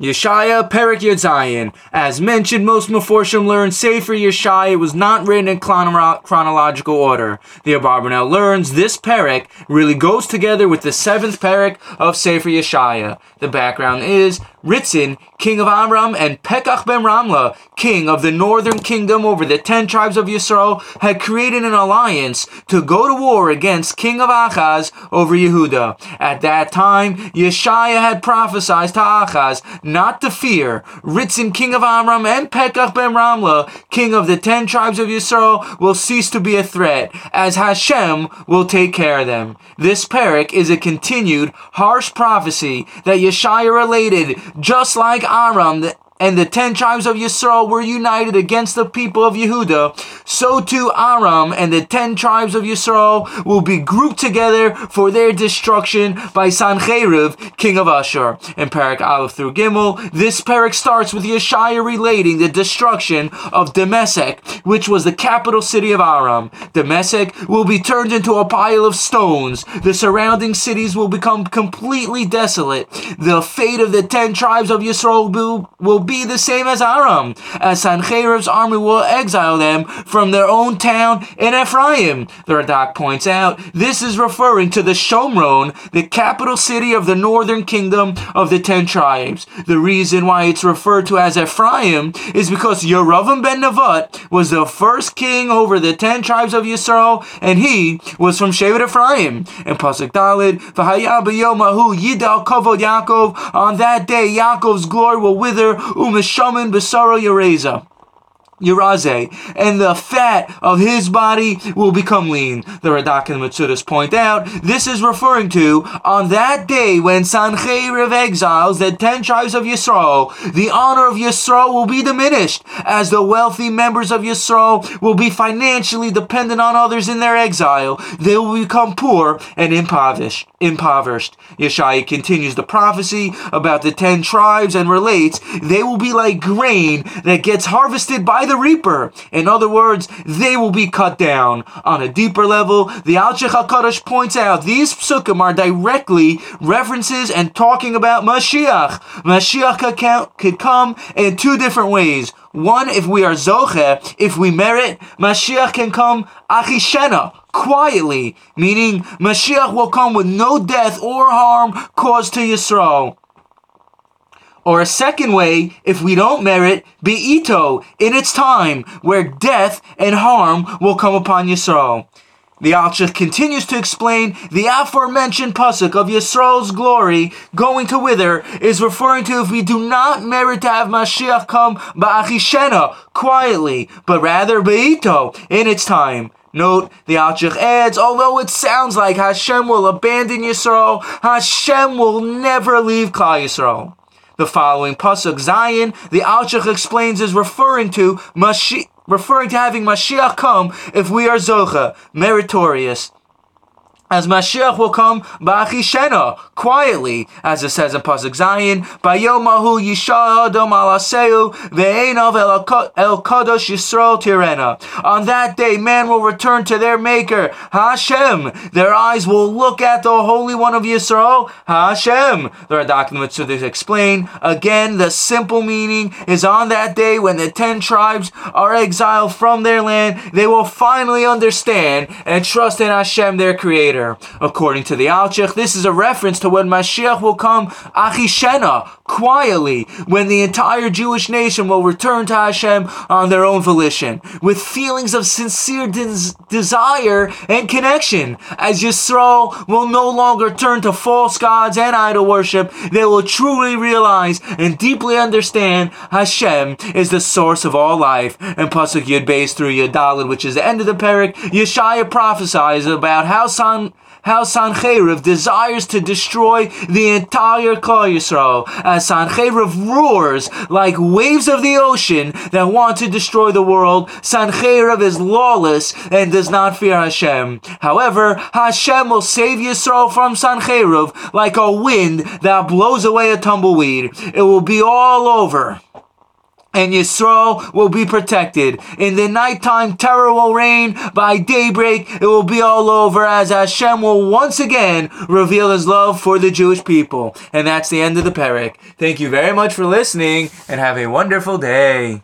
Yeshaya Perek Yedzayin. As mentioned, most Meforshim learn Sefer Yeshaya was not written in chrono- chronological order. The Abarbanel learns this Perek really goes together with the seventh Perik of Sefer Yeshaya. The background is Ritzin, king of Aram, and Pekach ben Ramla, king of the northern kingdom over the ten tribes of Yisrael, had created an alliance to go to war against king of Achaz over Yehuda. At that time, Yeshaya had prophesied to Achaz not to fear. Ritzin, king of Aram, and Pekach ben Ramla, king of the ten tribes of Yisrael, will cease to be a threat, as Hashem will take care of them. This parak is a continued, harsh prophecy that Yeshaya related just like Aram, and the ten tribes of Yisrael were united against the people of Yehuda, so too Aram and the ten tribes of Yisrael will be grouped together for their destruction by Sancheriv, king of Ashur. In Parak Aleph through Gimel, this parak starts with Yeshaya relating the destruction of Damascus, which was the capital city of Aram. Damascus will be turned into a pile of stones. The surrounding cities will become completely desolate. The fate of the ten tribes of Yisrael will, will be the same as Aram, as Sancheriv's army will exile them from their own town in Ephraim. The Radak points out this is referring to the Shomron, the capital city of the northern kingdom of the ten tribes. The reason why it's referred to as Ephraim is because Yeravam ben Nevat was the first king over the ten tribes of Yisrael, and he was from Shevet Ephraim. And Pasuk Dalid, V'haya b'yomahu yidal kavod Yaakov. On that day, Yaakov's glory will wither, u'mishamin b'saro yereza. Yeraze, and the fat of his body will become lean. The Radak and Metzudas point out this is referring to on that day when Sancheriv exiles the ten tribes of Yisrael, the honor of Yisrael will be diminished, as the wealthy members of Yisrael will be financially dependent on others in their exile. They will become poor and impoverished. Impoverished. Yeshaya continues the prophecy about the ten tribes and relates they will be like grain that gets harvested by the reaper. In other words, they will be cut down. On a deeper level, the Alshich HaKadosh points out these psukim are directly references and talking about Mashiach. Mashiach could come in two different ways. One, if we are Zoche, if we merit, Mashiach can come Achishena, quietly, meaning Mashiach will come with no death or harm caused to Yisrael. Or a second way, if we don't merit, be ito in its time, where death and harm will come upon Yisrael. The Alshich continues to explain the aforementioned pasuk of Yisrael's glory going to wither is referring to if we do not merit to have Mashiach come ba'achishena quietly, but rather beito in its time. Note, the Alshich adds, although it sounds like Hashem will abandon Yisrael, Hashem will never leave Klal Yisrael. The following pasuk Zion, the Alshich explains, is referring to Mashiach, referring to having Mashiach come if we are zocha, meritorious as Mashiach will come ba'achishena, quietly, as it says in Pasuk Zayin, Bayomahu yisha adam alaseu ve'enav el kadosh Yisrael tirena. On that day, man will return to their Maker, Hashem. Their eyes will look at the Holy One of Yisrael, Hashem. The Radak the explain, again, the simple meaning is on that day when the ten tribes are exiled from their land, they will finally understand and trust in Hashem, their Creator. According to the Alshich, this is a reference to when Mashiach will come achishena, quietly, when the entire Jewish nation will return to Hashem on their own volition, with feelings of sincere des- desire and connection. As Yisrael will no longer turn to false gods and idol worship, they will truly realize and deeply understand Hashem is the source of all life. And Pasuk Yud Beis through Yadalid, which is the end of the parak, Yeshaya prophesies about how San how Sancheriv desires to destroy the entire Klal Yisrael, as Sancheriv roars like waves of the ocean that want to destroy the world. Sancheriv is lawless and does not fear Hashem. However, Hashem will save Yisrael from Sancheriv like a wind that blows away a tumbleweed. It will be all over and Yisro will be protected. In the nighttime, terror will reign. By daybreak, it will be all over as Hashem will once again reveal his love for the Jewish people. And that's the end of the parak. Thank you very much for listening and have a wonderful day.